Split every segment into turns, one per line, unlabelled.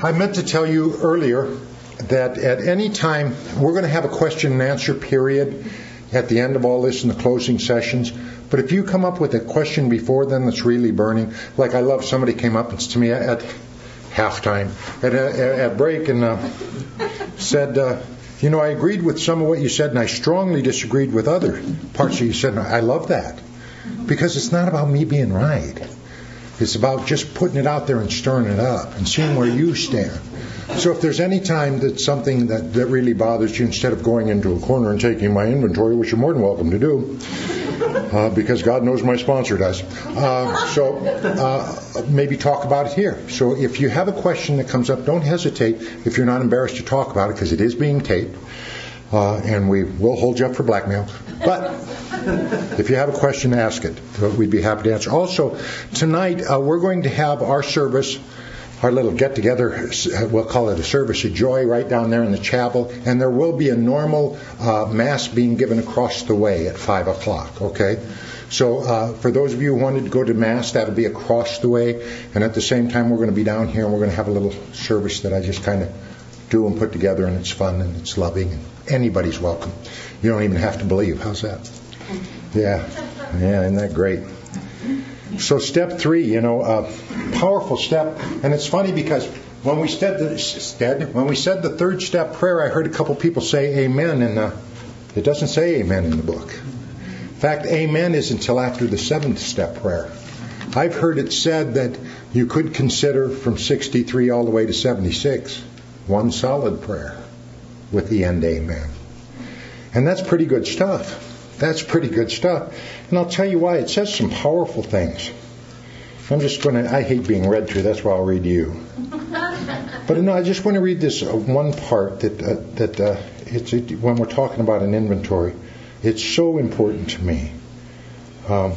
I meant to tell you earlier that at any time we're going to have a question and answer period at the end of all this in the closing sessions. But if you come up with a question before then that's really burning, like I love somebody came up to me at halftime at, at, break and uh, said, uh, you know, I agreed with some of what you said and I strongly disagreed with other parts of you said. I love that because it's not about me being right. It's about just putting it out there and stirring it up and seeing where you stand. So if there's any time that something that, that really bothers you, instead of going into a corner and taking my inventory, which you're more than welcome to do, uh, because God knows my sponsor does. Uh, so uh, maybe talk about it here. So if you have a question that comes up, don't hesitate if you're not embarrassed to talk about it because it is being taped. Uh, and we will hold you up for blackmail. But if you have a question, ask it. We'd be happy to answer. Also, tonight uh, we're going to have our service our little get together, we'll call it a service of joy right down there in the chapel, and there will be a normal uh, mass being given across the way at 5 o'clock, okay? So uh, for those of you who wanted to go to mass, that'll be across the way, and at the same time, we're going to be down here and we're going to have a little service that I just kind of do and put together, and it's fun and it's loving, and anybody's welcome. You don't even have to believe. How's that? Yeah, yeah, isn't that great? So step three, you know, a powerful step, and it's funny because when we said the when we said the third step prayer, I heard a couple people say Amen, and it doesn't say Amen in the book. In fact, Amen is until after the seventh step prayer. I've heard it said that you could consider from 63 all the way to 76 one solid prayer with the end Amen, and that's pretty good stuff. That's pretty good stuff. And I'll tell you why. It says some powerful things. I'm just going to, I hate being read to, that's why I'll read you. But no, I just want to read this uh, one part that, uh, that uh, it's, it, when we're talking about an inventory, it's so important to me. Um,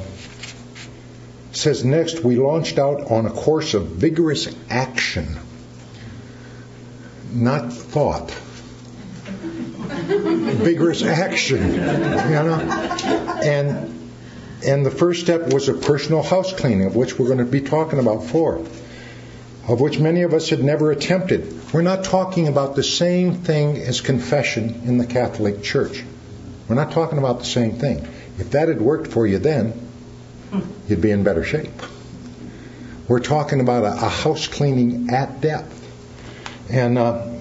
says next, we launched out on a course of vigorous action, not thought vigorous action, you know. And and the first step was a personal house cleaning, of which we're going to be talking about four, of which many of us had never attempted. We're not talking about the same thing as confession in the Catholic Church. We're not talking about the same thing. If that had worked for you then, you'd be in better shape. We're talking about a, a house cleaning at depth. And uh,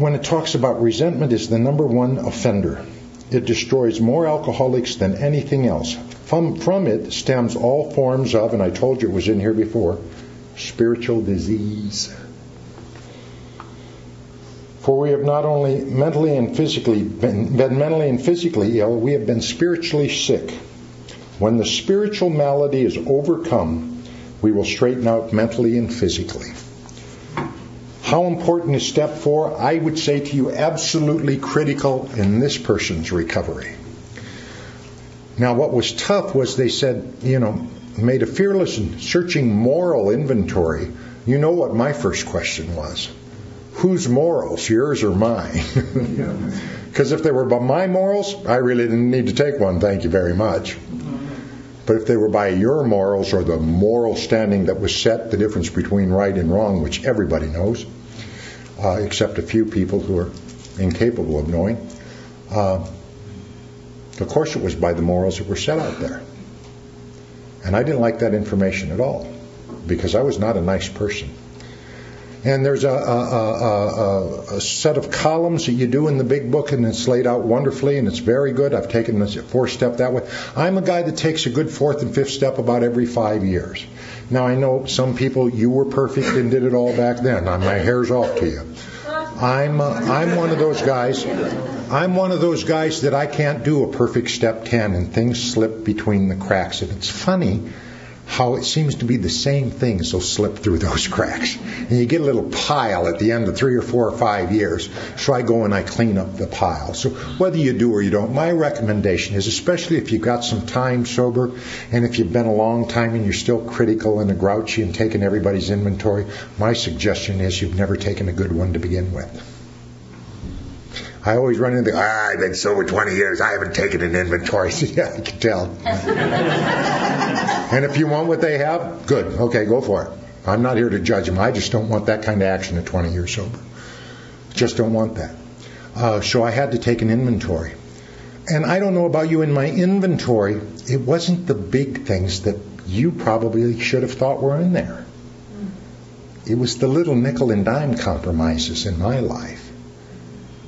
when it talks about resentment is the number one offender. It destroys more alcoholics than anything else. From, from it stems all forms of, and I told you it was in here before, spiritual disease. For we have not only mentally and physically been, been mentally and physically ill, we have been spiritually sick. When the spiritual malady is overcome, we will straighten out mentally and physically. How important is step four? I would say to you, absolutely critical in this person's recovery. Now, what was tough was they said, you know, made a fearless and searching moral inventory. You know what my first question was? Whose morals, yours or mine? Because if they were by my morals, I really didn't need to take one, thank you very much. But if they were by your morals or the moral standing that was set, the difference between right and wrong, which everybody knows, uh, except a few people who are incapable of knowing. Uh, of course, it was by the morals that were set out there. And I didn't like that information at all because I was not a nice person. And there's a, a, a, a, set of columns that you do in the big book, and it's laid out wonderfully, and it's very good. I've taken the fourth step that way. I'm a guy that takes a good fourth and fifth step about every five years. Now I know some people you were perfect and did it all back then. My hair's off to you. I'm uh, I'm one of those guys. I'm one of those guys that I can't do a perfect step ten and things slip between the cracks. And it's funny how it seems to be the same things will slip through those cracks. And you get a little pile at the end of three or four or five years. So I go and I clean up the pile. So whether you do or you don't, my recommendation is, especially if you've got some time sober and if you've been a long time and you're still critical and grouchy and taking everybody's inventory, my suggestion is you've never taken a good one to begin with. I always run into, ah, I've been sober 20 years. I haven't taken an inventory. yeah, I can tell. and if you want what they have, good. Okay, go for it. I'm not here to judge them. I just don't want that kind of action at 20 years sober. Just don't want that. Uh, so I had to take an inventory. And I don't know about you, in my inventory, it wasn't the big things that you probably should have thought were in there. It was the little nickel and dime compromises in my life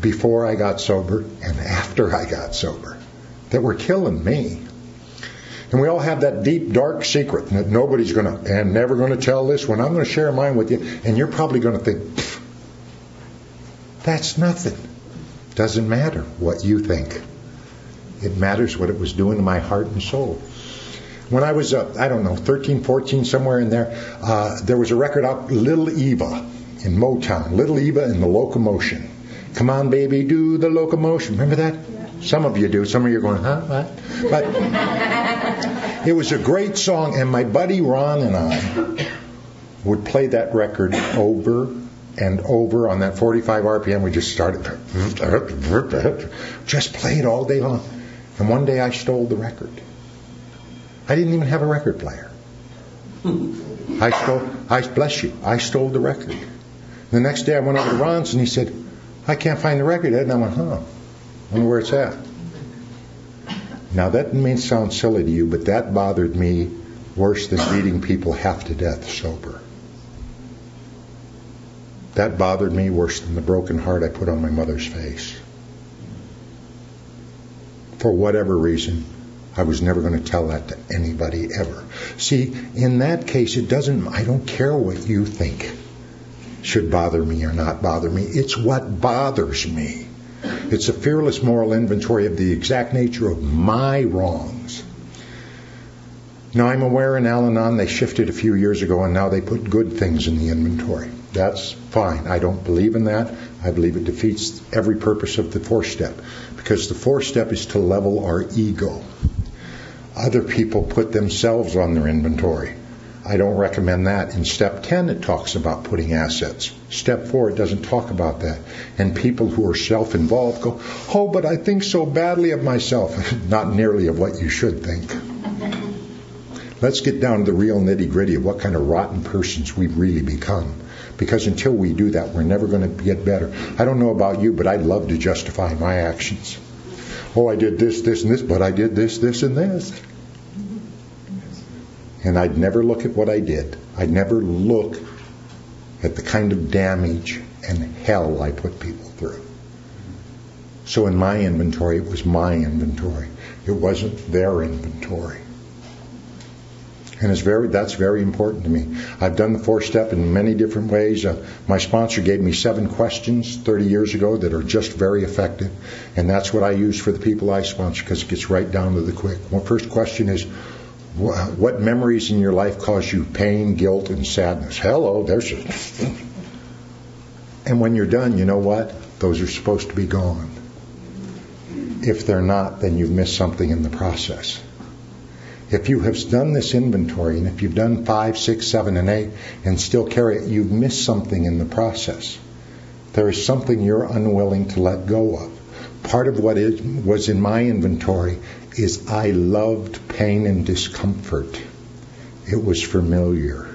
before I got sober and after I got sober that were killing me. And we all have that deep, dark secret that nobody's going to, and never going to tell this one. I'm going to share mine with you. And you're probably going to think, that's nothing. Doesn't matter what you think. It matters what it was doing to my heart and soul. When I was, uh, I don't know, 13, 14, somewhere in there, uh, there was a record out, Little Eva in Motown. Little Eva and the Locomotion. Come on, baby, do the locomotion. Remember that? Yeah. Some of you do. Some of you are going, huh? What? But it was a great song, and my buddy Ron and I would play that record over and over on that 45 RPM. We just started, just played it all day long. And one day I stole the record. I didn't even have a record player. I stole, I bless you, I stole the record. The next day I went over to Ron's and he said, I can't find the record, And I went, huh, wonder where it's at. Now that may sound silly to you, but that bothered me worse than beating people half to death sober. That bothered me worse than the broken heart I put on my mother's face. For whatever reason, I was never going to tell that to anybody ever. See, in that case, it doesn't, I don't care what you think should bother me or not bother me. It's what bothers me. It's a fearless moral inventory of the exact nature of my wrongs. Now, I'm aware in Al Anon they shifted a few years ago and now they put good things in the inventory. That's fine. I don't believe in that. I believe it defeats every purpose of the four step because the four step is to level our ego. Other people put themselves on their inventory. I don't recommend that. In step 10, it talks about putting assets. Step 4, it doesn't talk about that. And people who are self involved go, Oh, but I think so badly of myself. Not nearly of what you should think. Let's get down to the real nitty gritty of what kind of rotten persons we've really become. Because until we do that, we're never going to get better. I don't know about you, but I'd love to justify my actions. Oh, I did this, this, and this, but I did this, this, and this and I'd never look at what I did. I'd never look at the kind of damage and hell I put people through. So in my inventory, it was my inventory. It wasn't their inventory. And it's very, that's very important to me. I've done the four step in many different ways. Uh, my sponsor gave me seven questions 30 years ago that are just very effective. And that's what I use for the people I sponsor because it gets right down to the quick. Well, first question is, what memories in your life cause you pain, guilt, and sadness? Hello, there's. A... and when you're done, you know what? Those are supposed to be gone. If they're not, then you've missed something in the process. If you have done this inventory, and if you've done five, six, seven, and eight, and still carry it, you've missed something in the process. There is something you're unwilling to let go of. Part of what is, was in my inventory is I loved pain and discomfort. It was familiar.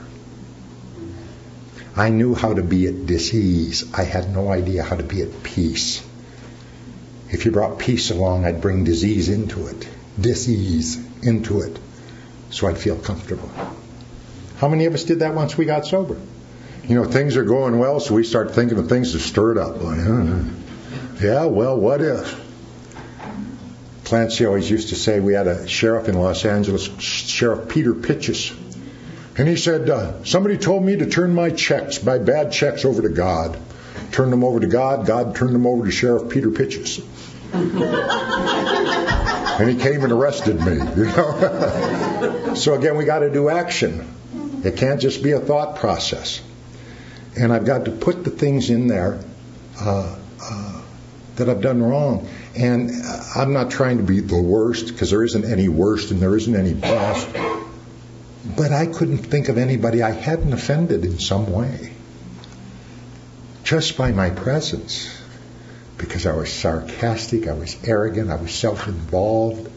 I knew how to be at disease. I had no idea how to be at peace. If you brought peace along, I'd bring disease into it, disease into it, so I'd feel comfortable. How many of us did that once we got sober? You know, things are going well, so we start thinking of things to stir it up. Yeah, well, what if? Clancy always used to say we had a sheriff in Los Angeles, Sheriff Peter Pitchess. And he said, uh, Somebody told me to turn my checks, my bad checks, over to God. Turned them over to God. God turned them over to Sheriff Peter Pitchess. and he came and arrested me, you know. so again, we got to do action. It can't just be a thought process. And I've got to put the things in there uh, uh, that I've done wrong. And I'm not trying to be the worst because there isn't any worst and there isn't any best. But I couldn't think of anybody I hadn't offended in some way. Just by my presence. Because I was sarcastic, I was arrogant, I was self involved,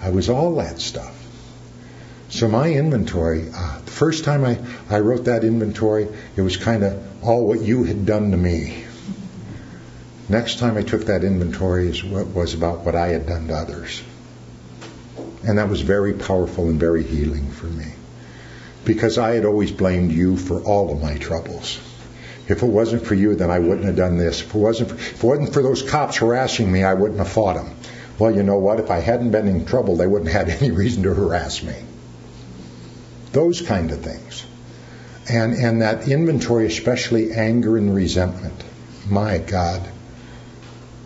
I was all that stuff. So my inventory, uh, the first time I, I wrote that inventory, it was kind of all what you had done to me. Next time I took that inventory was about what I had done to others. And that was very powerful and very healing for me. Because I had always blamed you for all of my troubles. If it wasn't for you, then I wouldn't have done this. If it wasn't for, if it wasn't for those cops harassing me, I wouldn't have fought them. Well, you know what? If I hadn't been in trouble, they wouldn't have had any reason to harass me. Those kind of things. And, and that inventory, especially anger and resentment. My God.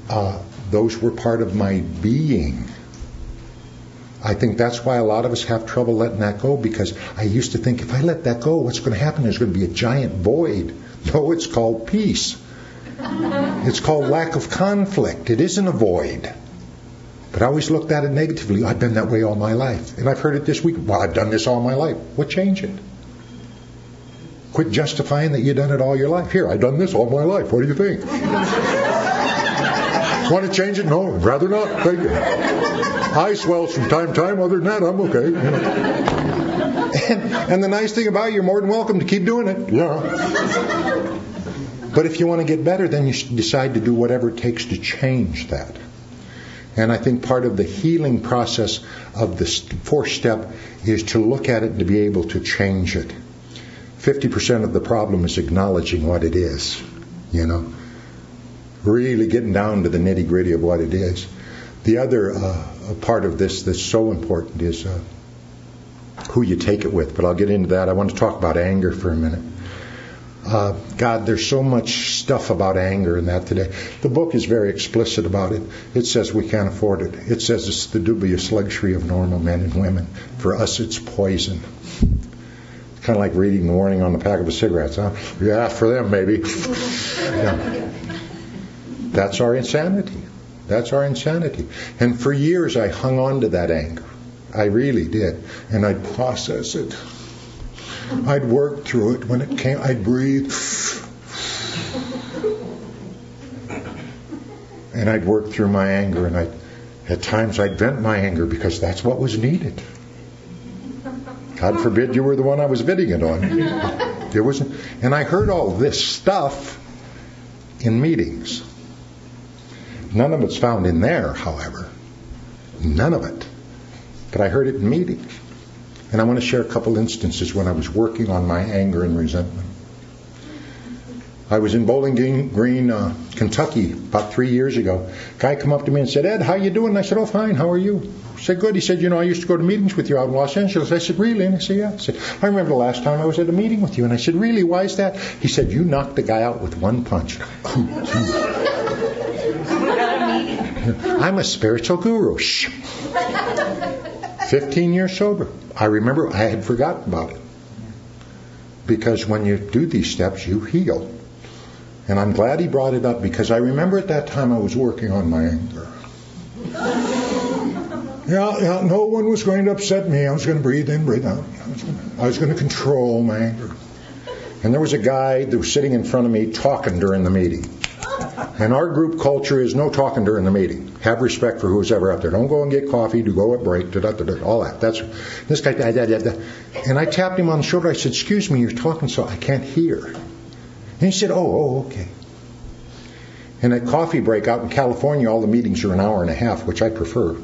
Uh, those were part of my being. I think that's why a lot of us have trouble letting that go because I used to think if I let that go, what's going to happen? There's going to be a giant void. No, it's called peace. It's called lack of conflict. It isn't a void. But I always looked at it negatively. I've been that way all my life. And I've heard it this week. Well, I've done this all my life. What changed it? Quit justifying that you've done it all your life. Here, I've done this all my life. What do you think? Want to change it? No, rather not. Thank you. Eye swells from time to time. Other than that, I'm okay. And, and the nice thing about it, you're more than welcome to keep doing it. Yeah. But if you want to get better, then you decide to do whatever it takes to change that. And I think part of the healing process of this fourth step is to look at it and to be able to change it. 50% of the problem is acknowledging what it is, you know really getting down to the nitty gritty of what it is. The other uh, part of this that's so important is uh, who you take it with. But I'll get into that. I want to talk about anger for a minute. Uh, God, there's so much stuff about anger in that today. The book is very explicit about it. It says we can't afford it. It says it's the dubious luxury of normal men and women. For us, it's poison. It's kind of like reading the warning on the pack of cigarettes, huh? Yeah, for them, maybe. yeah. That's our insanity. That's our insanity. And for years I hung on to that anger. I really did. And I'd process it. I'd work through it. When it came, I'd breathe. And I'd work through my anger. And I'd, at times I'd vent my anger because that's what was needed. God forbid you were the one I was venting it on. It wasn't. And I heard all this stuff in meetings. None of it's found in there, however. None of it. But I heard it in meetings. And I want to share a couple instances when I was working on my anger and resentment. I was in Bowling Green, uh, Kentucky, about three years ago. Guy come up to me and said, "Ed, how you doing?" I said, "Oh, fine. How are you?" I said, "Good." He said, "You know, I used to go to meetings with you out in Los Angeles." I said, "Really?" And I said, "Yeah." I said, "I remember the last time I was at a meeting with you." And I said, "Really? Why is that?" He said, "You knocked the guy out with one punch." I'm a spiritual guru. Shh. 15 years sober. I remember I had forgotten about it. Because when you do these steps, you heal. And I'm glad he brought it up because I remember at that time I was working on my anger. Yeah, yeah, no one was going to upset me. I was going to breathe in, breathe out. I was going to control my anger. And there was a guy that was sitting in front of me talking during the meeting. And our group culture is no talking during the meeting. Have respect for who's ever out there. Don't go and get coffee. Do go at break. Da, da, da, all that. That's this guy. Da, da, da, da. And I tapped him on the shoulder. I said, "Excuse me, you're talking so I can't hear." And he said, "Oh, oh, okay." And at coffee break out in California, all the meetings are an hour and a half, which I prefer.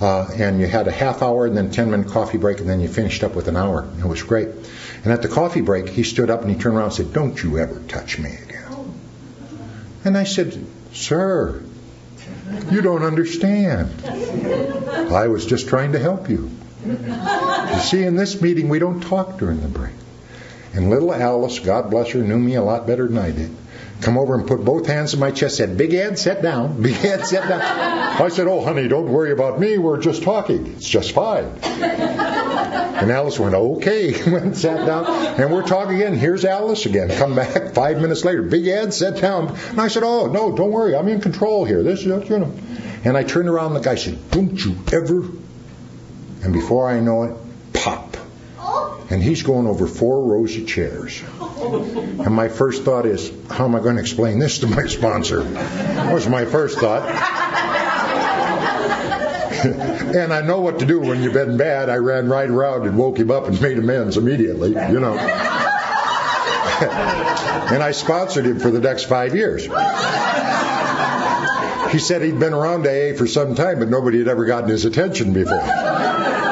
Uh, and you had a half hour and then 10 minute coffee break, and then you finished up with an hour. It was great. And at the coffee break, he stood up and he turned around and said, Don't you ever touch me. And I said, Sir, you don't understand. I was just trying to help you. You see, in this meeting, we don't talk during the break. And little Alice, God bless her, knew me a lot better than I did. Come over and put both hands on my chest, said, Big Ed, sit down. Big Ed, sit down. I said, Oh, honey, don't worry about me. We're just talking. It's just fine. And Alice went, okay, went sat down. And we're talking again. Here's Alice again. Come back five minutes later. Big Ed sat down. And I said, oh, no, don't worry. I'm in control here. This is, you know. And I turned around the guy said, don't you ever. And before I know it, pop. And he's going over four rows of chairs. And my first thought is, how am I going to explain this to my sponsor? That was my first thought. and I know what to do when you've been bad. I ran right around and woke him up and made amends immediately, you know. and I sponsored him for the next five years. He said he'd been around AA for some time, but nobody had ever gotten his attention before.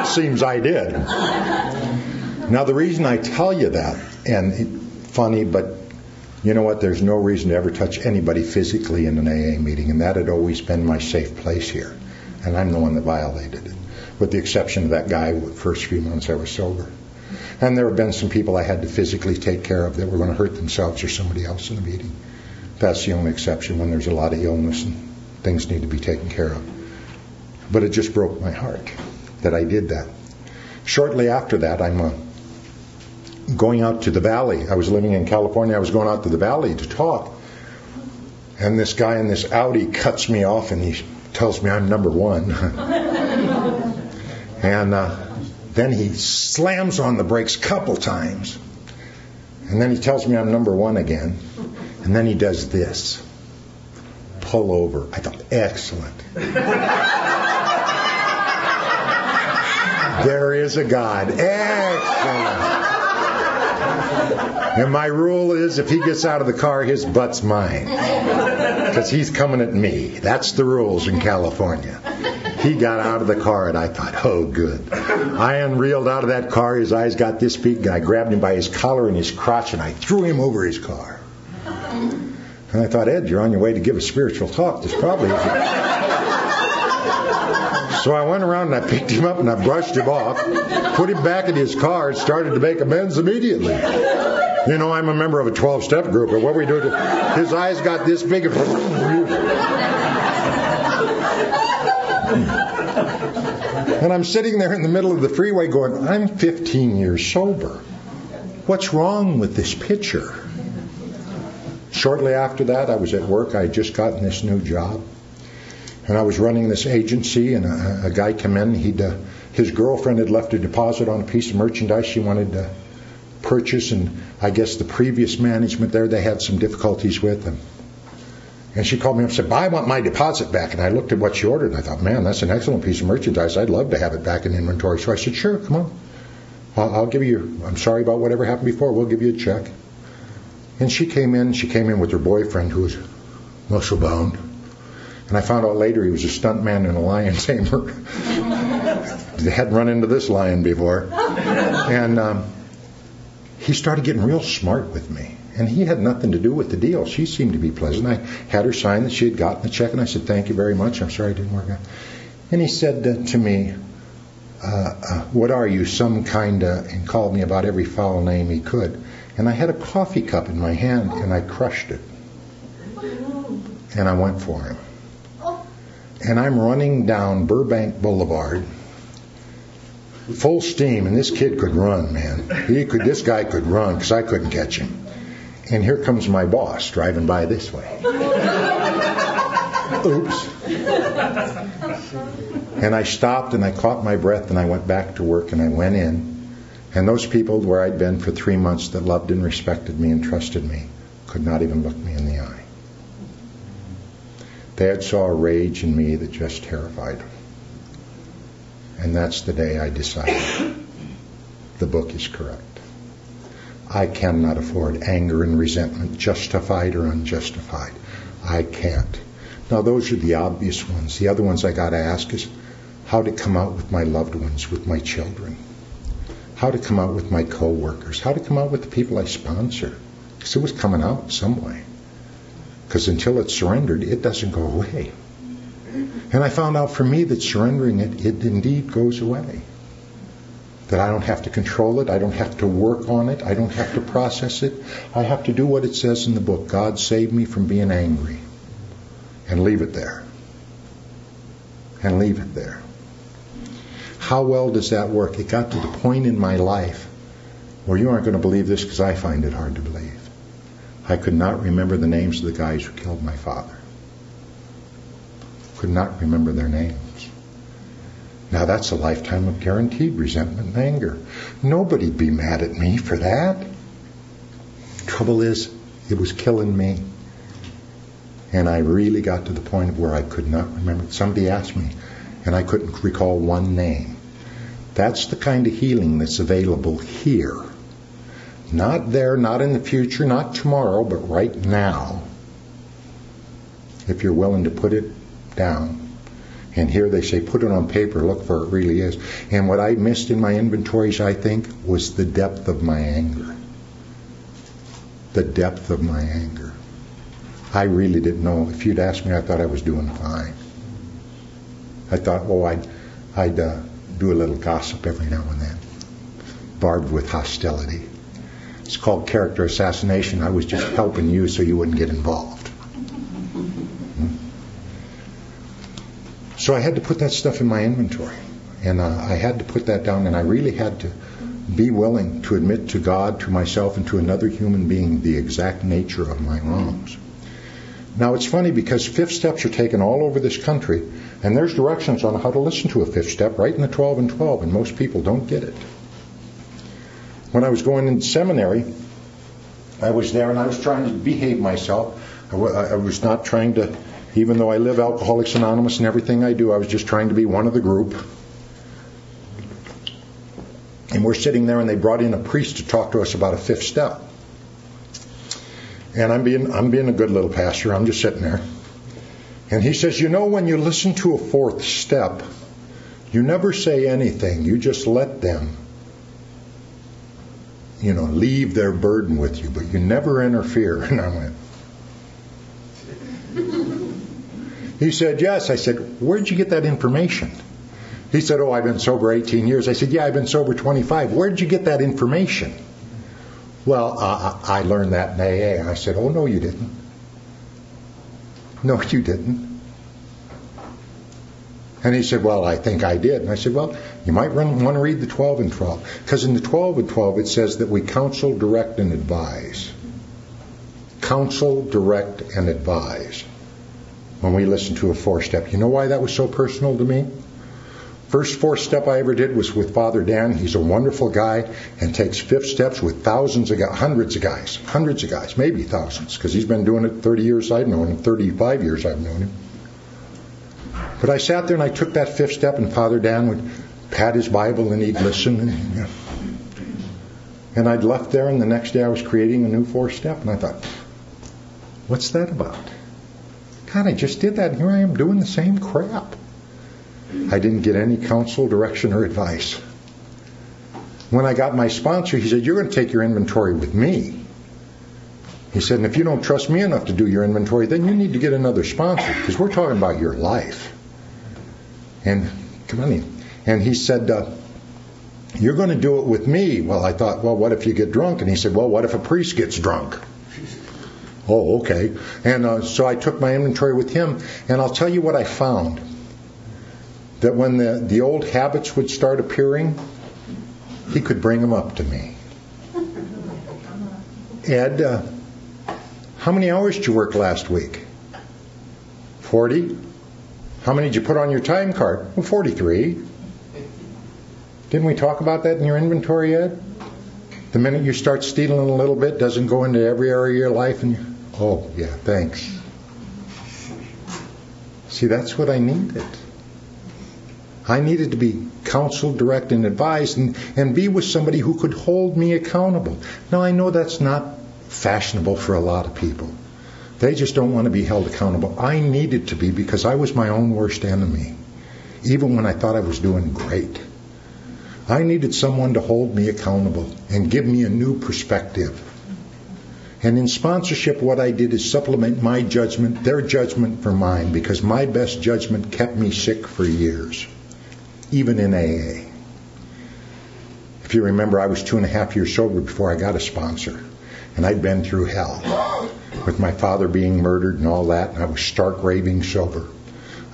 Seems I did. Now, the reason I tell you that, and funny, but you know what? There's no reason to ever touch anybody physically in an AA meeting, and that had always been my safe place here. And I'm the one that violated it, with the exception of that guy the first few months I was sober. And there have been some people I had to physically take care of that were going to hurt themselves or somebody else in the meeting. That's the only exception when there's a lot of illness and things need to be taken care of. But it just broke my heart that I did that. Shortly after that, I'm uh, going out to the valley. I was living in California. I was going out to the valley to talk. And this guy in this Audi cuts me off and he tells me I'm number one. and uh, then he slams on the brakes a couple times. And then he tells me I'm number one again. And then he does this pull over. I thought, excellent. there is a God. Excellent. And my rule is if he gets out of the car, his butt's mine. Because he's coming at me. That's the rules in California. He got out of the car and I thought, oh, good. I unreeled out of that car. His eyes got this big and I grabbed him by his collar and his crotch and I threw him over his car. And I thought, Ed, you're on your way to give a spiritual talk. This probably So I went around and I picked him up and I brushed him off, put him back in his car, and started to make amends immediately. You know, I'm a member of a 12 step group, but what we do, his eyes got this big. And I'm sitting there in the middle of the freeway going, I'm 15 years sober. What's wrong with this picture? Shortly after that, I was at work. I had just gotten this new job. And I was running this agency, and a, a guy came in. He'd, uh, his girlfriend had left a deposit on a piece of merchandise she wanted to purchase, and I guess the previous management there, they had some difficulties with them. And she called me up and said, I want my deposit back. And I looked at what she ordered, and I thought, man, that's an excellent piece of merchandise. I'd love to have it back in inventory. So I said, sure, come on. I'll, I'll give you, I'm sorry about whatever happened before. We'll give you a check. And she came in. She came in with her boyfriend, who was muscle bound. And I found out later he was a stuntman in a lion tamer. they hadn't run into this lion before. And um, he started getting real smart with me. And he had nothing to do with the deal. She seemed to be pleasant. I had her sign that she had gotten the check, and I said, Thank you very much. I'm sorry it didn't work out. And he said to me, uh, uh, What are you? Some kind of, and called me about every foul name he could. And I had a coffee cup in my hand and I crushed it. And I went for him. And I'm running down Burbank Boulevard, full steam, and this kid could run, man. He could. This guy could run because I couldn't catch him. And here comes my boss driving by this way. Oops. And I stopped and I caught my breath and I went back to work and I went in and those people where I'd been for three months that loved and respected me and trusted me could not even look me in the eye. They had saw a rage in me that just terrified them. And that's the day I decided the book is correct. I cannot afford anger and resentment, justified or unjustified. I can't. Now, those are the obvious ones. The other ones I got to ask is how to come out with my loved ones, with my children how to come out with my coworkers, how to come out with the people I sponsor. Because it was coming out some way. Because until it's surrendered, it doesn't go away. And I found out for me that surrendering it, it indeed goes away. That I don't have to control it, I don't have to work on it, I don't have to process it. I have to do what it says in the book God save me from being angry. And leave it there. And leave it there. How well does that work? It got to the point in my life where you aren't going to believe this because I find it hard to believe. I could not remember the names of the guys who killed my father. Could not remember their names. Now that's a lifetime of guaranteed resentment and anger. Nobody'd be mad at me for that. Trouble is, it was killing me. And I really got to the point of where I could not remember. Somebody asked me, and I couldn't recall one name. That's the kind of healing that's available here. Not there, not in the future, not tomorrow, but right now. If you're willing to put it down. And here they say, put it on paper, look for it really is. And what I missed in my inventories, I think, was the depth of my anger. The depth of my anger. I really didn't know. If you'd asked me, I thought I was doing fine. I thought, oh, I'd, I'd uh, do a little gossip every now and then, barbed with hostility. It's called character assassination. I was just helping you so you wouldn't get involved. So I had to put that stuff in my inventory. And uh, I had to put that down, and I really had to be willing to admit to God, to myself, and to another human being the exact nature of my wrongs. Now, it's funny because fifth steps are taken all over this country, and there's directions on how to listen to a fifth step right in the 12 and 12, and most people don't get it. When I was going into seminary, I was there and I was trying to behave myself. I was not trying to, even though I live Alcoholics Anonymous and everything I do, I was just trying to be one of the group. And we're sitting there and they brought in a priest to talk to us about a fifth step. And I'm being, I'm being a good little pastor. I'm just sitting there. And he says, You know, when you listen to a fourth step, you never say anything. You just let them, you know, leave their burden with you, but you never interfere. And I went, He said, Yes. I said, Where'd you get that information? He said, Oh, I've been sober 18 years. I said, Yeah, I've been sober 25. Where'd you get that information? Well, uh, I learned that in AA. I said, Oh, no, you didn't. No, you didn't. And he said, Well, I think I did. And I said, Well, you might run, want to read the 12 and 12. Because in the 12 and 12, it says that we counsel, direct, and advise. Counsel, direct, and advise when we listen to a four step. You know why that was so personal to me? First four step I ever did was with Father Dan. He's a wonderful guy and takes fifth steps with thousands of guys, hundreds of guys, hundreds of guys, maybe thousands, because he's been doing it 30 years I've known him, 35 years I've known him. But I sat there and I took that fifth step, and Father Dan would pat his Bible and he'd listen. And, and I'd left there, and the next day I was creating a new four step, and I thought, what's that about? God, I just did that, and here I am doing the same crap. I didn't get any counsel, direction, or advice. When I got my sponsor, he said, You're going to take your inventory with me. He said, And if you don't trust me enough to do your inventory, then you need to get another sponsor because we're talking about your life. And come on in. And he said, uh, You're going to do it with me. Well, I thought, Well, what if you get drunk? And he said, Well, what if a priest gets drunk? Oh, okay. And uh, so I took my inventory with him, and I'll tell you what I found that when the, the old habits would start appearing, he could bring them up to me. Ed, uh, how many hours did you work last week? 40? How many did you put on your time card? Well, 43. Didn't we talk about that in your inventory, Ed? The minute you start stealing a little bit, doesn't go into every area of your life, and you, oh yeah, thanks. See, that's what I needed. I needed to be counseled, direct, and advised, and, and be with somebody who could hold me accountable. Now, I know that's not fashionable for a lot of people. They just don't want to be held accountable. I needed to be because I was my own worst enemy, even when I thought I was doing great. I needed someone to hold me accountable and give me a new perspective. And in sponsorship, what I did is supplement my judgment, their judgment for mine, because my best judgment kept me sick for years even in AA. If you remember, I was two and a half years sober before I got a sponsor, and I'd been through hell with my father being murdered and all that, and I was stark raving sober.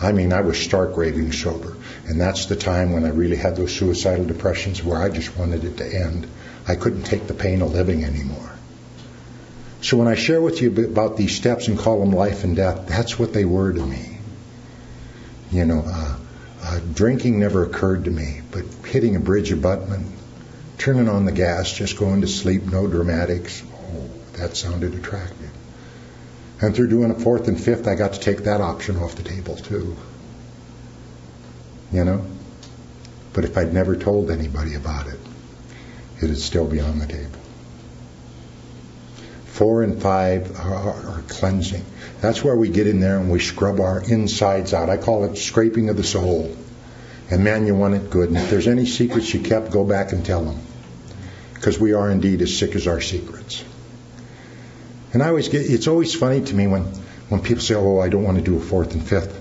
I mean, I was stark raving sober. And that's the time when I really had those suicidal depressions where I just wanted it to end. I couldn't take the pain of living anymore. So when I share with you about these steps and call them life and death, that's what they were to me. You know, uh, uh, drinking never occurred to me, but hitting a bridge abutment, turning on the gas, just going to sleep, no dramatics, oh, that sounded attractive. And through doing a fourth and fifth, I got to take that option off the table too. you know? But if I'd never told anybody about it, it'd still be on the table. Four and five are, are, cleansing. That's where we get in there and we scrub our insides out. I call it scraping of the soul. And man, you want it good. And if there's any secrets you kept, go back and tell them. Because we are indeed as sick as our secrets. And I always get, it's always funny to me when, when people say, oh, I don't want to do a fourth and fifth.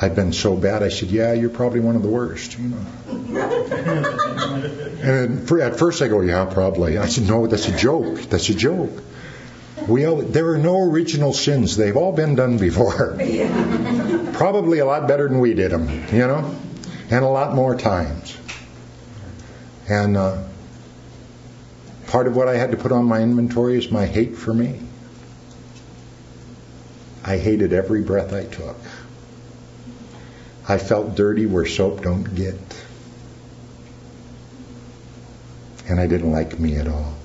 I've been so bad. I said, yeah, you're probably one of the worst, you know. and at first I go, yeah, probably. I said, no, that's a joke. That's a joke. We all, there are no original sins. They've all been done before. probably a lot better than we did them, you know, and a lot more times. And uh, part of what I had to put on my inventory is my hate for me. I hated every breath I took. I felt dirty where soap don't get. And I didn't like me at all.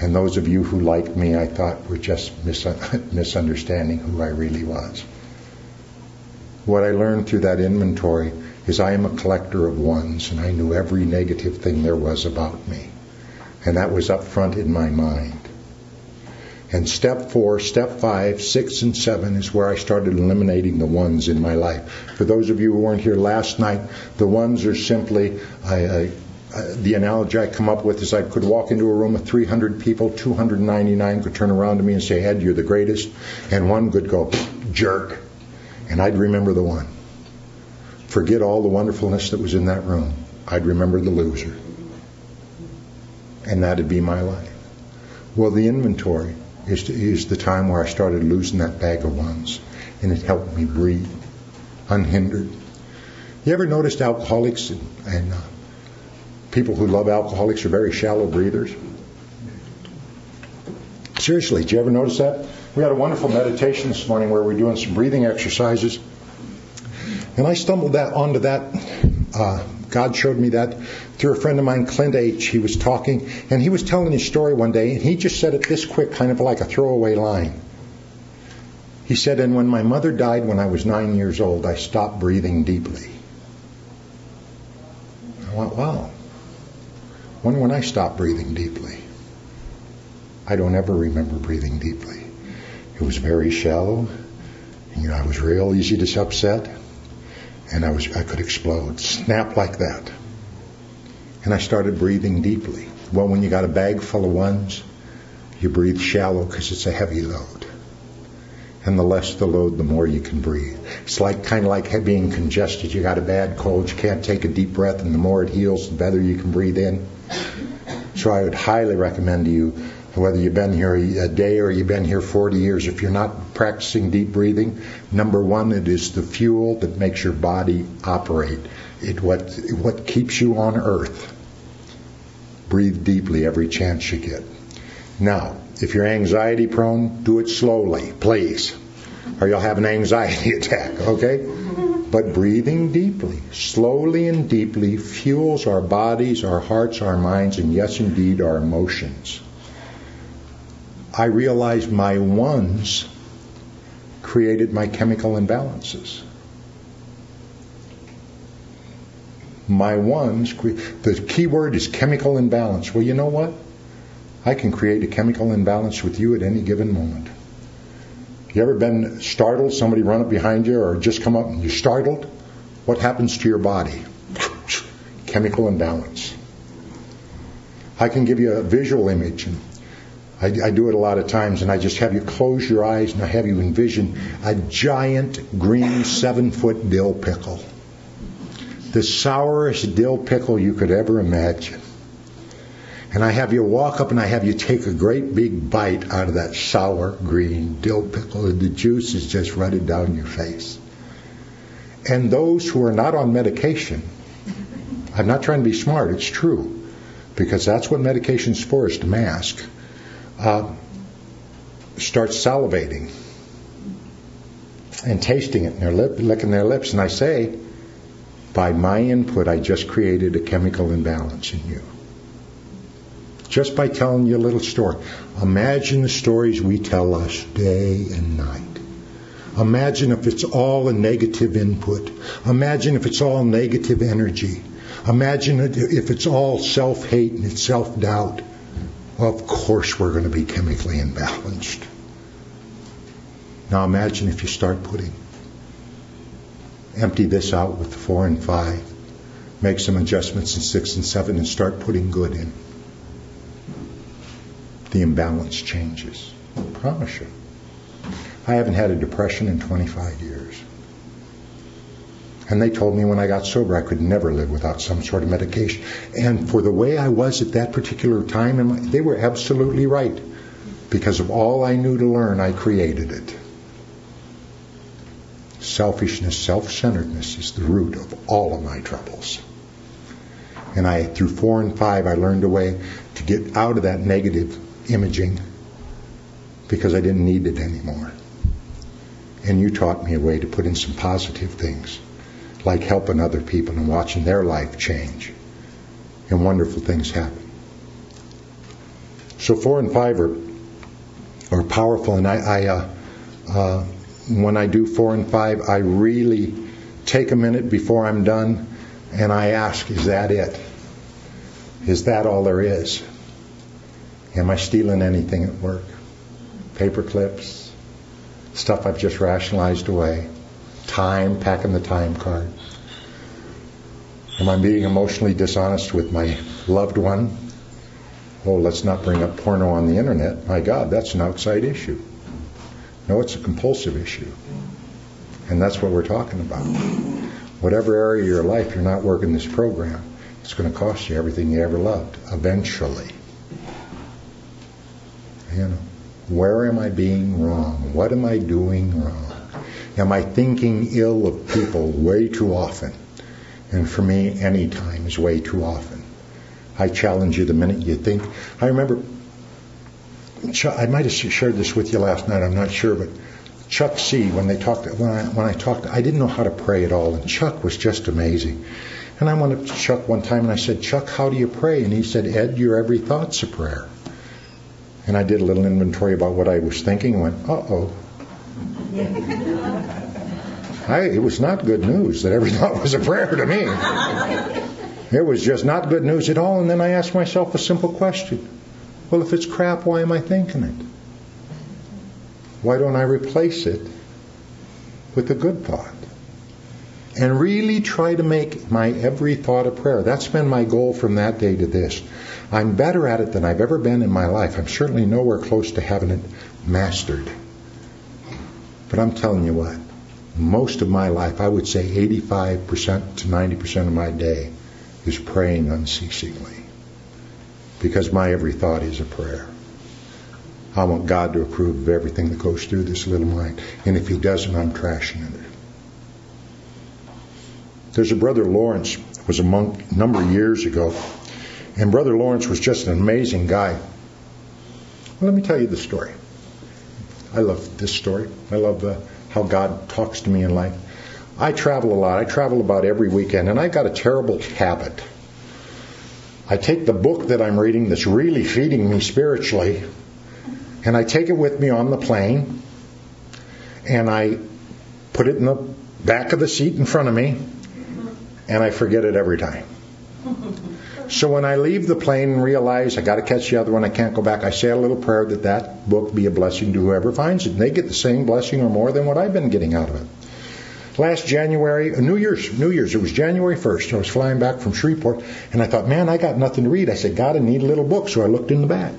And those of you who liked me, I thought were just mis- misunderstanding who I really was. What I learned through that inventory is I am a collector of ones, and I knew every negative thing there was about me. And that was up front in my mind. And step four, step five, six, and seven is where I started eliminating the ones in my life. For those of you who weren't here last night, the ones are simply I, I, the analogy I come up with is I could walk into a room of 300 people, 299 could turn around to me and say, Ed, you're the greatest, and one could go, jerk, and I'd remember the one. Forget all the wonderfulness that was in that room. I'd remember the loser. And that'd be my life. Well, the inventory is, to, is the time where I started losing that bag of ones, and it helped me breathe unhindered. You ever noticed alcoholics and, and uh, people who love alcoholics are very shallow breathers? Seriously, did you ever notice that? We had a wonderful meditation this morning where we are doing some breathing exercises, and I stumbled that onto that. Uh, God showed me that through a friend of mine, Clint H. He was talking, and he was telling his story one day, and he just said it this quick, kind of like a throwaway line. He said, And when my mother died when I was nine years old, I stopped breathing deeply. I went, Wow. When when I stopped breathing deeply? I don't ever remember breathing deeply. It was very shallow. You know, I was real easy to upset, and I was I could explode, snap like that and I started breathing deeply. Well, when you got a bag full of ones, you breathe shallow because it's a heavy load. And the less the load, the more you can breathe. It's like kind of like being congested. You got a bad cold, you can't take a deep breath, and the more it heals, the better you can breathe in. So I would highly recommend to you, whether you've been here a day or you've been here 40 years, if you're not practicing deep breathing, number one, it is the fuel that makes your body operate. It what what keeps you on earth. Breathe deeply every chance you get. Now, if you're anxiety prone, do it slowly, please, or you'll have an anxiety attack, okay? But breathing deeply, slowly and deeply, fuels our bodies, our hearts, our minds, and yes, indeed, our emotions. I realized my ones created my chemical imbalances. my ones. The key word is chemical imbalance. Well, you know what? I can create a chemical imbalance with you at any given moment. You ever been startled? Somebody run up behind you or just come up and you're startled? What happens to your body? chemical imbalance. I can give you a visual image. And I, I, do it a lot of times, and I just have you close your eyes and I have you envision a giant green seven foot dill pickle the sourest dill pickle you could ever imagine. And I have you walk up and I have you take a great big bite out of that sour green dill pickle, and the juice is just running down your face. And those who are not on medication, I'm not trying to be smart, it's true, because that's what medication's for, is to mask, uh, start salivating and tasting it, and they're lip, licking their lips, and I say, by my input, I just created a chemical imbalance in you. Just by telling you a little story. Imagine the stories we tell us day and night. Imagine if it's all a negative input. Imagine if it's all negative energy. Imagine if it's all self hate and it's self doubt. Of course, we're going to be chemically imbalanced. Now imagine if you start putting, empty this out with the four and five, make some adjustments in six and seven, and start putting good in. The imbalance changes. I promise you. I haven't had a depression in 25 years. And they told me when I got sober I could never live without some sort of medication. And for the way I was at that particular time, they were absolutely right. Because of all I knew to learn, I created it. Selfishness, self-centeredness is the root of all of my troubles. And I, through four and five, I learned a way to get out of that negative imaging because I didn't need it anymore. And you taught me a way to put in some positive things, like helping other people and watching their life change. And wonderful things happen. So four and five are, are powerful, and I, I uh, uh, when I do four and five, I really take a minute before I'm done and I ask, is that it? Is that all there is? Am I stealing anything at work? Paper clips, stuff I've just rationalized away, time, packing the time card. Am I being emotionally dishonest with my loved one? Oh, let's not bring up porno on the internet. My God, that's an outside issue. No, it's a compulsive issue. And that's what we're talking about. Whatever area of your life you're not working this program, it's going to cost you everything you ever loved, eventually. You know, where am I being wrong? What am I doing wrong? Am I thinking ill of people way too often? And for me, any time is way too often. I challenge you the minute you think. I remember I might have shared this with you last night. I'm not sure, but Chuck C. When they talked, when I when I talked, I didn't know how to pray at all, and Chuck was just amazing. And I went up to Chuck one time and I said, Chuck, how do you pray? And he said, Ed, your every thought's a prayer. And I did a little inventory about what I was thinking and went, uh oh. It was not good news that every thought was a prayer to me. It was just not good news at all. And then I asked myself a simple question well, if it's crap, why am I thinking it? Why don't I replace it with a good thought? And really try to make my every thought a prayer. That's been my goal from that day to this. I'm better at it than I've ever been in my life. I'm certainly nowhere close to having it mastered. But I'm telling you what, most of my life, I would say 85% to 90% of my day, is praying unceasingly because my every thought is a prayer. I want God to approve of everything that goes through this little mind. And if He doesn't, I'm trashing it. There's a brother Lawrence, was a monk a number of years ago, and brother Lawrence was just an amazing guy. Well, let me tell you the story. I love this story. I love the, how God talks to me in life. I travel a lot. I travel about every weekend, and I've got a terrible habit I take the book that I'm reading that's really feeding me spiritually, and I take it with me on the plane, and I put it in the back of the seat in front of me, and I forget it every time. So when I leave the plane and realize I got to catch the other one, I can't go back, I say a little prayer that that book be a blessing to whoever finds it. And they get the same blessing or more than what I've been getting out of it last January, uh, New Year's, New Year's, it was January 1st. I was flying back from Shreveport, and I thought, man, I got nothing to read. I said, God, I need a little book. So I looked in the back,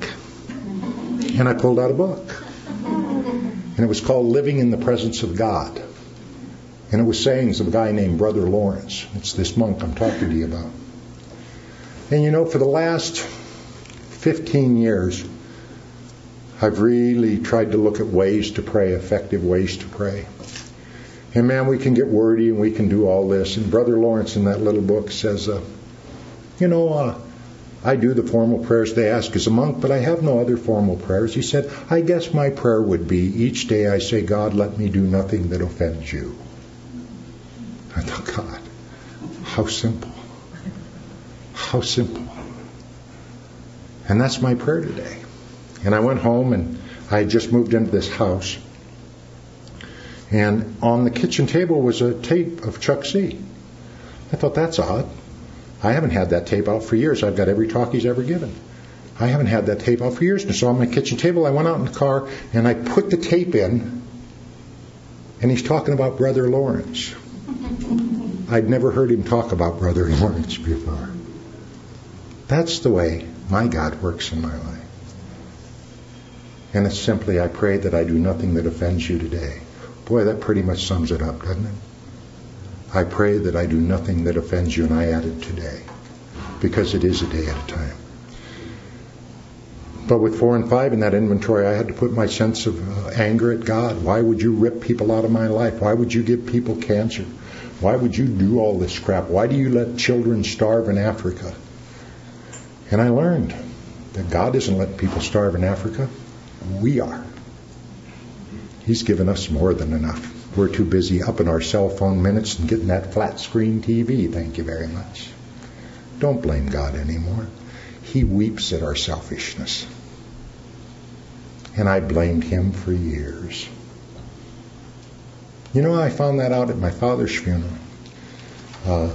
and I pulled out a book. And it was called Living in the Presence of God. And it was sayings of a guy named Brother Lawrence. It's this monk I'm talking to you about. And you know, for the last 15 years, I've really tried to look at ways to pray, effective ways to pray. And man, we can get wordy and we can do all this. And Brother Lawrence in that little book says, uh, you know, uh, I do the formal prayers they ask as a monk, but I have no other formal prayers. He said, I guess my prayer would be each day I say, God, let me do nothing that offends you. I thought, God, how simple. How simple. And that's my prayer today. And I went home and I had just moved into this house. And on the kitchen table was a tape of Chuck C. I thought, that's odd. I haven't had that tape out for years. I've got every talk he's ever given. I haven't had that tape out for years. And so on my kitchen table, I went out in the car and I put the tape in, and he's talking about Brother Lawrence. I'd never heard him talk about Brother Lawrence before. That's the way my God works in my life. And it's simply, I pray that I do nothing that offends you today. Boy, that pretty much sums it up, doesn't it? I pray that I do nothing that offends you, and I add it today, because it is a day at a time. But with four and five in that inventory, I had to put my sense of uh, anger at God. Why would you rip people out of my life? Why would you give people cancer? Why would you do all this crap? Why do you let children starve in Africa? And I learned that God isn't letting people starve in Africa. We are. He's given us more than enough. We're too busy up in our cell phone minutes and getting that flat screen TV. Thank you very much. Don't blame God anymore. He weeps at our selfishness. And I blamed him for years. You know, I found that out at my father's funeral. Uh,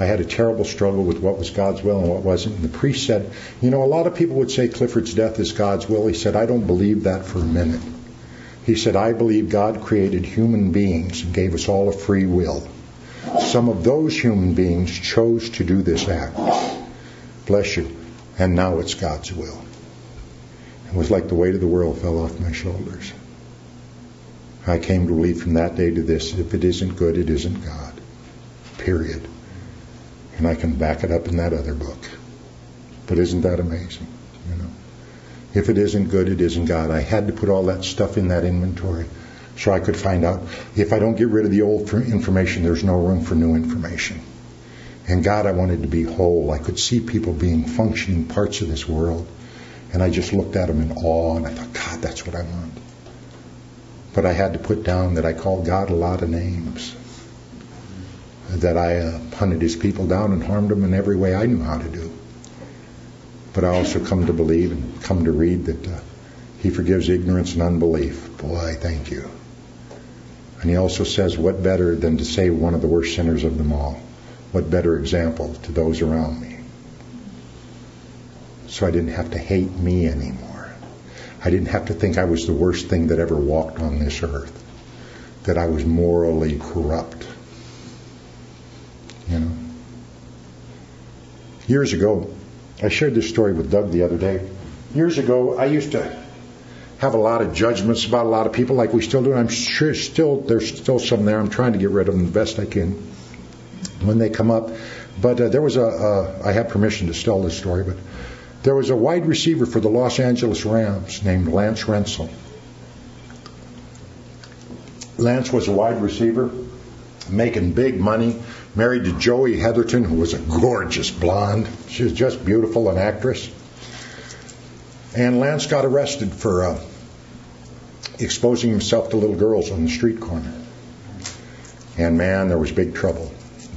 I had a terrible struggle with what was God's will and what wasn't. And the priest said, You know, a lot of people would say Clifford's death is God's will. He said, I don't believe that for a minute. He said, I believe God created human beings and gave us all a free will. Some of those human beings chose to do this act. Bless you. And now it's God's will. It was like the weight of the world fell off my shoulders. I came to believe from that day to this if it isn't good, it isn't God. Period. And I can back it up in that other book. But isn't that amazing? You know? If it isn't good, it isn't God. I had to put all that stuff in that inventory so I could find out if I don't get rid of the old information, there's no room for new information. And God, I wanted to be whole. I could see people being functioning parts of this world. And I just looked at them in awe and I thought, God, that's what I want. But I had to put down that I called God a lot of names. That I uh, hunted his people down and harmed them in every way I knew how to do. But I also come to believe and come to read that uh, he forgives ignorance and unbelief. Boy, thank you. And he also says, what better than to save one of the worst sinners of them all? What better example to those around me? So I didn't have to hate me anymore. I didn't have to think I was the worst thing that ever walked on this earth. That I was morally corrupt. You know? Years ago, I shared this story with Doug the other day. Years ago, I used to have a lot of judgments about a lot of people, like we still do. I'm sure still there's still some there. I'm trying to get rid of them the best I can when they come up. But uh, there was a uh, I have permission to tell this story, but there was a wide receiver for the Los Angeles Rams named Lance Rentzel. Lance was a wide receiver, making big money, married to Joey Heatherton, who was a gorgeous blonde. She was just beautiful, an actress. And Lance got arrested for uh, exposing himself to little girls on the street corner. And man, there was big trouble.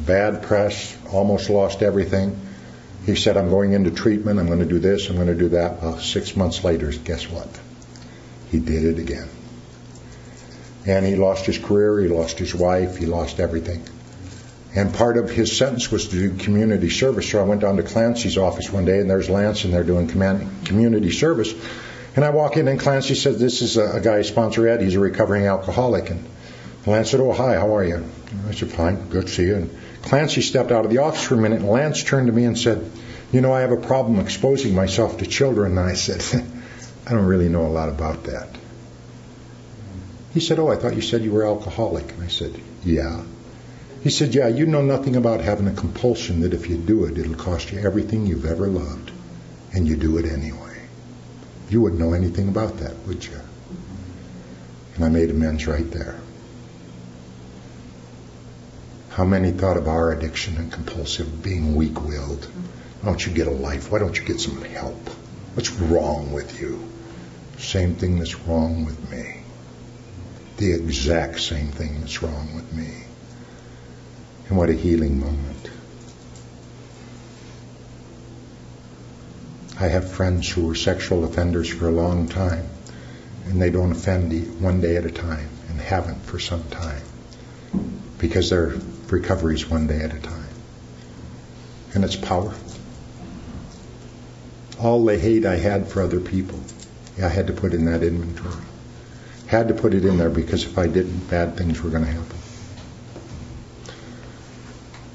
Bad press, almost lost everything. He said, I'm going into treatment, I'm going to do this, I'm going to do that. Well, six months later, guess what? He did it again. And he lost his career, he lost his wife, he lost everything. And part of his sentence was to do community service. So I went down to Clancy's office one day, and there's Lance, and they're doing community service. And I walk in, and Clancy said, "This is a, guy, sponsor Ed. He's a recovering alcoholic." And Lance said, "Oh, hi. How are you?" I said, "Fine. Good to see you." And Clancy stepped out of the office for a minute, and Lance turned to me and said, "You know, I have a problem exposing myself to children." And I said, "I don't really know a lot about that." He said, "Oh, I thought you said you were alcoholic." And I said, "Yeah." He said, Yeah, you know nothing about having a compulsion that if you do it, it'll cost you everything you've ever loved, and you do it anyway. You wouldn't know anything about that, would you? And I made amends right there. How many thought of our addiction and compulsive being weak willed? Why don't you get a life? Why don't you get some help? What's wrong with you? Same thing that's wrong with me. The exact same thing that's wrong with me. And what a healing moment. I have friends who were sexual offenders for a long time, and they don't offend one day at a time. and haven't for some time because their recovery is one day at a time. And it's powerful. All the hate I had for other people, I had to put in that inventory. Had to put it in there because if I didn't, bad things were going to happen.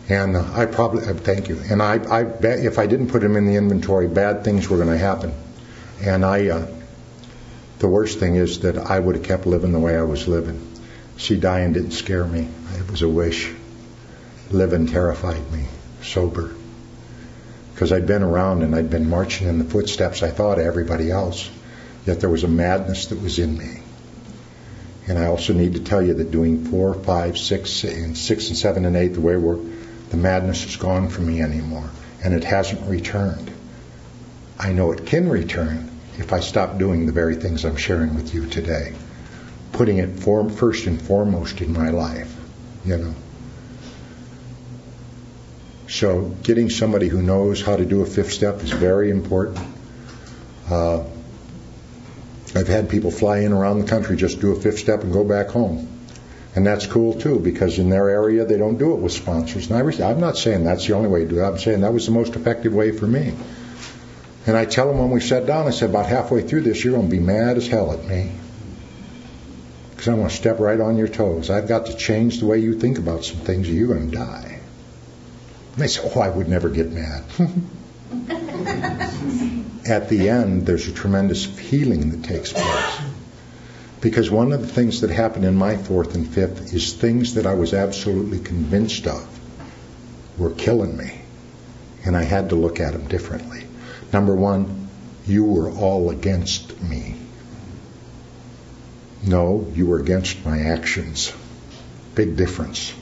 And uh, I probably, uh, thank you. And I, I bet if I didn't put them in the inventory, bad things were going to happen. And I, uh, the worst thing is that I would have kept living the way I was living. See, dying didn't scare me. It was a wish. Living terrified me. Sober. Because I'd been around and I'd been marching in the footsteps, I thought, of everybody else. Yet there was a madness that was in me. And I also need to tell you that doing four, five, six, and six and seven and eight, the way we're the madness is gone from me anymore, and it hasn't returned. I know it can return if I stop doing the very things I'm sharing with you today, putting it first and foremost in my life, you know. So getting somebody who knows how to do a fifth step is very important. Uh, I've had people fly in around the country just do a fifth step and go back home. And that's cool too, because in their area they don't do it with sponsors. And I, am not saying that's the only way to do it. I'm saying that was the most effective way for me. And I tell them when we sat down, I said, about halfway through this, you're going to be mad as hell at me. Because I'm going to step right on your toes. I've got to change the way you think about some things or you're going to die. And they say, oh, I would never get mad. at the end, there's a tremendous healing that takes place. Because one of the things that happened in my fourth and fifth is things that I was absolutely convinced of were killing me. And I had to look at them differently. Number one, you were all against me. No, you were against my actions. Big difference.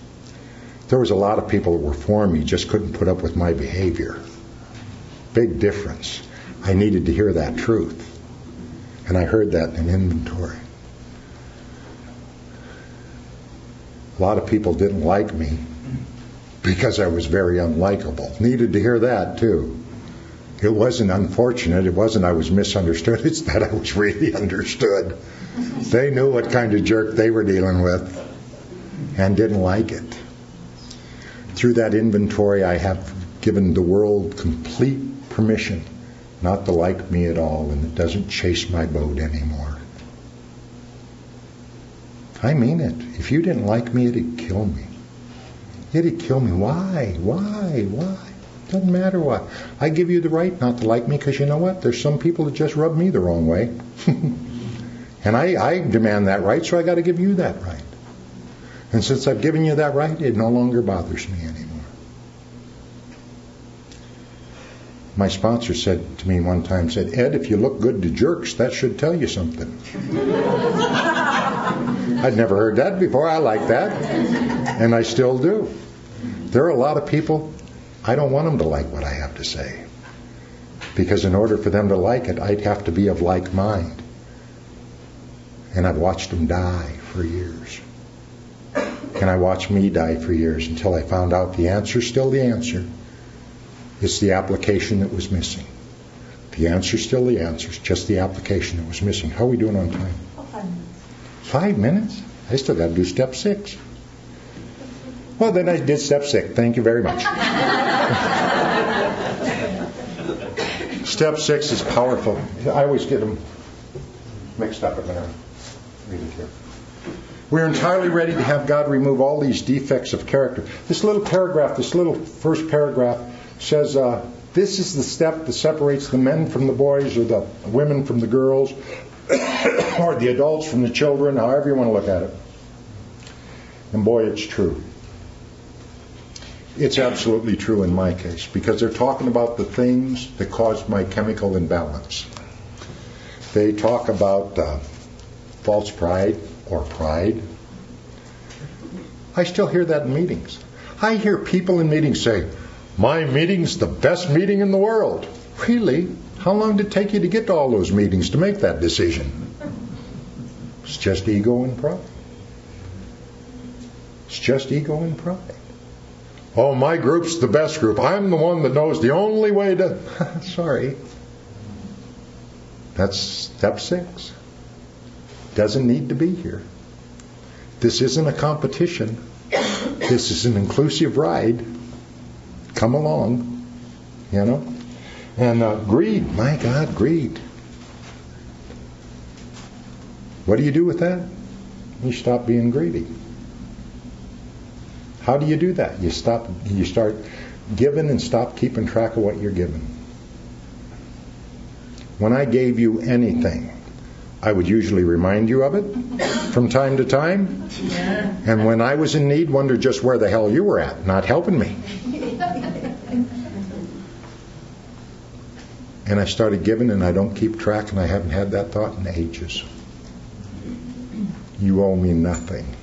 There was a lot of people that were for me, just couldn't put up with my behavior. Big difference. I needed to hear that truth. And I heard that in inventory. A lot of people didn't like me because I was very unlikable. Needed to hear that too. It wasn't unfortunate. It wasn't I was misunderstood. It's that I was really understood. They knew what kind of jerk they were dealing with and didn't like it. Through that inventory, I have given the world complete permission not to like me at all, and it doesn't chase my boat anymore. I mean it. If you didn't like me, it'd kill me. It'd kill me. Why? Why? Why? Doesn't matter why. I give you the right not to like me because you know what? There's some people that just rub me the wrong way. and I, I demand that right, so I got to give you that right. And since I've given you that right, it no longer bothers me anymore. My sponsor said to me one time, said, Ed, if you look good to jerks, that should tell you something. I'd never heard that before. I like that. And I still do. There are a lot of people, I don't want them to like what I have to say. Because in order for them to like it, I'd have to be of like mind. And I've watched them die for years. And I watched me die for years until I found out the answer's still the answer. It's the application that was missing. The answer's still the answer. It's just the application that was missing. How are we doing on time? Five minutes? I still got to do step six. Well, then I did step six. Thank you very much. step six is powerful. I always get them mixed up. I'm going to read it here. We're entirely ready to have God remove all these defects of character. This little paragraph, this little first paragraph, says uh, this is the step that separates the men from the boys or the women from the girls or the adults from the children, however you want to look at it. And boy, it's true. It's absolutely true in my case because they're talking about the things that caused my chemical imbalance. They talk about uh, false pride or pride. I still hear that in meetings. I hear people in meetings say, My meeting's the best meeting in the world. Really? How long did it take you to get to all those meetings to make that decision? It's just ego and pride. It's just ego and pride. Oh, my group's the best group. I'm the one that knows the only way to. Sorry. That's step six. Doesn't need to be here. This isn't a competition. This is an inclusive ride. Come along, you know. And uh, greed, my God, greed. What do you do with that? You stop being greedy. How do you do that? You stop. You start giving and stop keeping track of what you're giving. When I gave you anything, I would usually remind you of it from time to time. And when I was in need, wonder just where the hell you were at, not helping me. And I started giving, and I don't keep track, and I haven't had that thought in ages. You owe me nothing.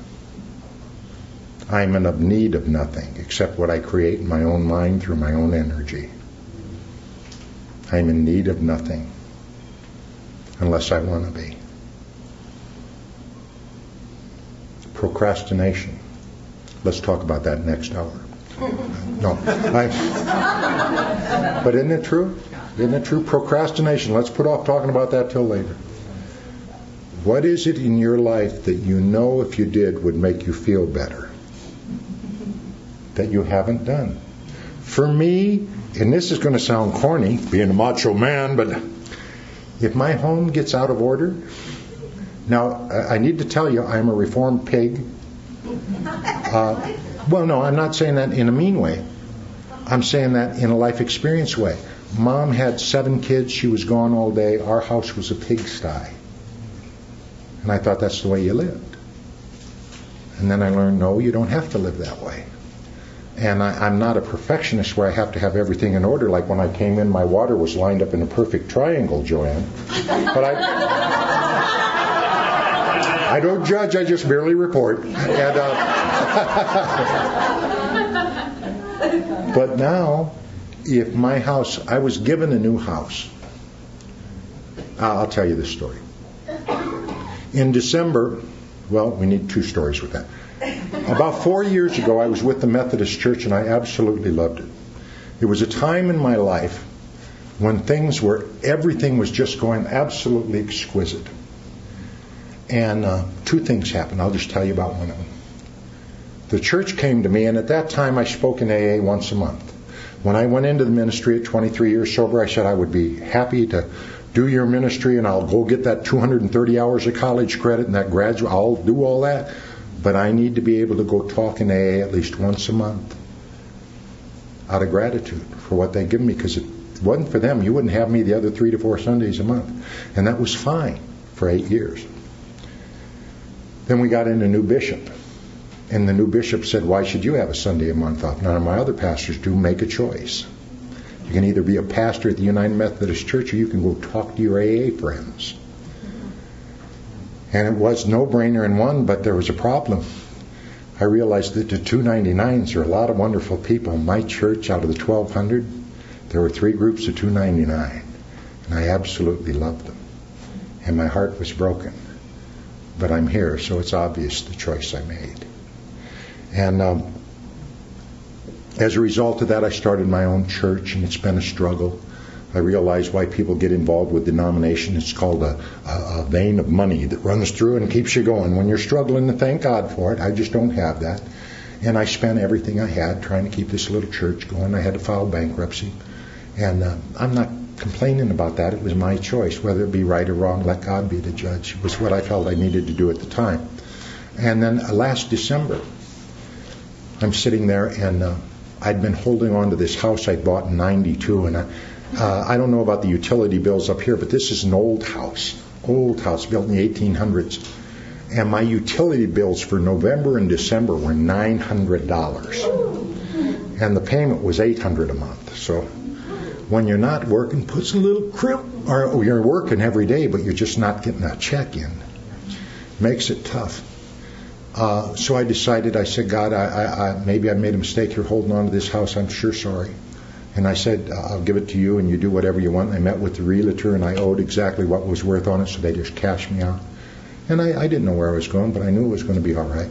I'm in need of nothing except what I create in my own mind through my own energy. I'm in need of nothing unless I want to be. Procrastination. Let's talk about that next hour. No. I, but isn't it true? Isn't it true? Procrastination. Let's put off talking about that till later. What is it in your life that you know if you did would make you feel better? That you haven't done? For me, and this is going to sound corny, being a macho man, but if my home gets out of order, now I need to tell you I'm a reformed pig. Uh, well, no, I'm not saying that in a mean way. I'm saying that in a life experience way. Mom had seven kids. She was gone all day. Our house was a pigsty. And I thought that's the way you lived. And then I learned, no, you don't have to live that way. And I, am not a perfectionist where I have to have everything in order. Like when I came in, my water was lined up in a perfect triangle, Joanne. But I, I don't judge. I just merely report. And, uh, but now, if my house, I was given a new house. I'll tell you this story. In December, well, we need two stories with that. About four years ago, I was with the Methodist Church and I absolutely loved it. It was a time in my life when things were, everything was just going absolutely exquisite. And uh, two things happened. I'll just tell you about one of them. The church came to me, and at that time I spoke in AA once a month. When I went into the ministry at 23 years sober, I said I would be happy to do your ministry and I'll go get that 230 hours of college credit and that graduate. I'll do all that. But I need to be able to go talk in AA at least once a month out of gratitude for what they give me because if it wasn't for them, you wouldn't have me the other three to four Sundays a month. And that was fine for eight years. Then we got in a new bishop. And the new bishop said, Why should you have a Sunday a month off? None of my other pastors do. Make a choice. You can either be a pastor at the United Methodist Church or you can go talk to your AA friends. And it was no brainer in one, but there was a problem. I realized that the 299s are a lot of wonderful people. In My church, out of the 1,200, there were three groups of 299. And I absolutely loved them. And my heart was broken. But I'm here, so it's obvious the choice I made. And um, as a result of that, I started my own church, and it's been a struggle. I realized why people get involved with denomination. It's called a, a, a, vein of money that runs through and keeps you going. When you're struggling to thank God for it, I just don't have that. And I spent everything I had trying to keep this little church going. I had to file bankruptcy. And uh, I'm not complaining about that. It was my choice. Whether it be right or wrong, let God be the judge. It was what I felt I needed to do at the time. And then uh, last December, I'm sitting there and uh, I'd been holding on to this house I bought in '92, and I, uh, I don't know about the utility bills up here, but this is an old house, old house built in the 1800s, and my utility bills for November and December were nine hundred dollars, and the payment was eight hundred a month. So when you're not working, puts a little crimp, or you're working every day, but you're just not getting a check in, makes it tough. Uh, so I decided, I said, God, I, I, I, maybe I made a mistake here holding on to this house. I'm sure sorry. And I said, I'll give it to you and you do whatever you want. And I met with the realtor and I owed exactly what was worth on it, so they just cashed me out. And I, I didn't know where I was going, but I knew it was going to be all right.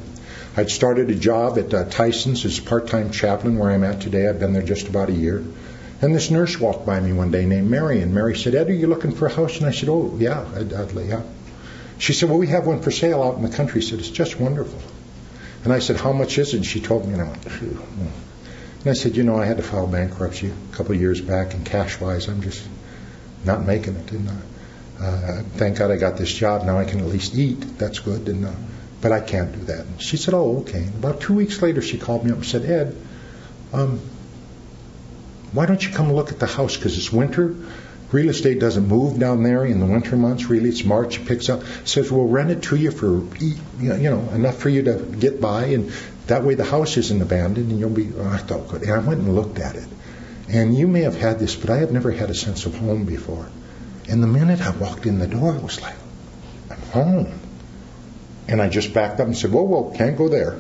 I'd started a job at uh, Tyson's as part-time chaplain where I'm at today. I've been there just about a year. And this nurse walked by me one day named Mary, and Mary said, Ed, are you looking for a house? And I said, oh, yeah, I'd, I'd, yeah. She said, Well, we have one for sale out in the country. I said, It's just wonderful. And I said, how much is it? And she told me, and I went, Phew. And I said, you know, I had to file bankruptcy a couple of years back, and cash-wise, I'm just not making it. And uh, thank God I got this job. Now I can at least eat. That's good. And uh, but I can't do that. And she said, oh, okay. And about two weeks later, she called me up and said, Ed, um, why don't you come look at the house? Because it's winter. Real estate doesn't move down there in the winter months. Really, it's March. It picks up. Says we'll rent it to you for you know enough for you to get by, and that way the house isn't abandoned, and you'll be. Oh, I thought good. And I went and looked at it. And you may have had this, but I have never had a sense of home before. And the minute I walked in the door, I was like, I'm home. And I just backed up and said, Whoa, whoa, can't go there.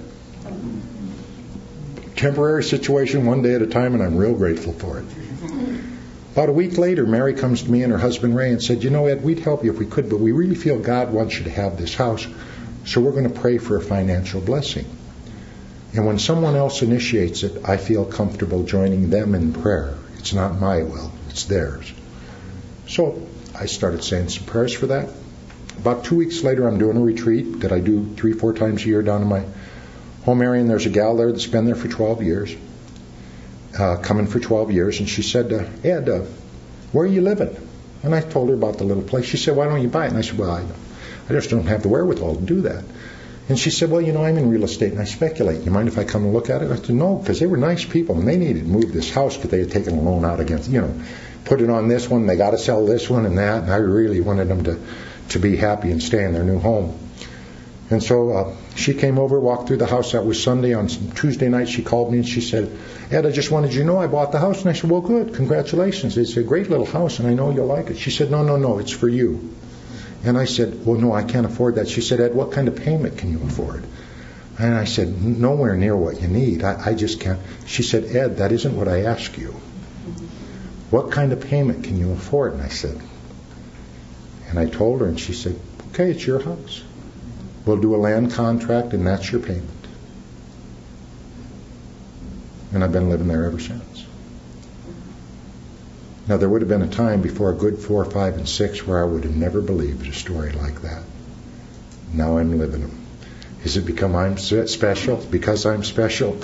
Temporary situation, one day at a time, and I'm real grateful for it. About a week later, Mary comes to me and her husband Ray and said, You know, Ed, we'd help you if we could, but we really feel God wants you to have this house, so we're going to pray for a financial blessing. And when someone else initiates it, I feel comfortable joining them in prayer. It's not my will, it's theirs. So I started saying some prayers for that. About two weeks later, I'm doing a retreat that I do three, four times a year down in my home area, and there's a gal there that's been there for 12 years uh, coming for 12 years, and she said, uh, Ed, uh, where are you living? And I told her about the little place. She said, why don't you buy it? And I said, well, I, I just don't have the wherewithal to do that. And she said, well, you know, I'm in real estate and I speculate. You mind if I come and look at it? I said, no, because they were nice people and they needed to move this house because they had taken a loan out against, you know, put it on this one. They got to sell this one and that. And I really wanted them to, to be happy and stay in their new home. And so uh, she came over, walked through the house. That was Sunday. On Tuesday night, she called me and she said, Ed, I just wanted you to know I bought the house. And I said, well, good. Congratulations. It's a great little house and I know you'll like it. She said, no, no, no, it's for you. And I said, well, no, I can't afford that. She said, Ed, what kind of payment can you afford? And I said, nowhere near what you need. I, I just can't. She said, Ed, that isn't what I asked you. What kind of payment can you afford? And I said, and I told her, and she said, okay, it's your house. We'll do a land contract, and that's your payment. And I've been living there ever since. Now, there would have been a time before a good four, five, and six where I would have never believed a story like that. Now I'm living them. Is it because I'm special? Because I'm special?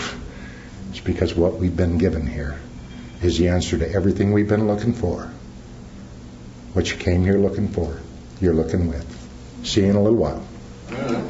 It's because what we've been given here is the answer to everything we've been looking for. What you came here looking for, you're looking with. See you in a little while. 没有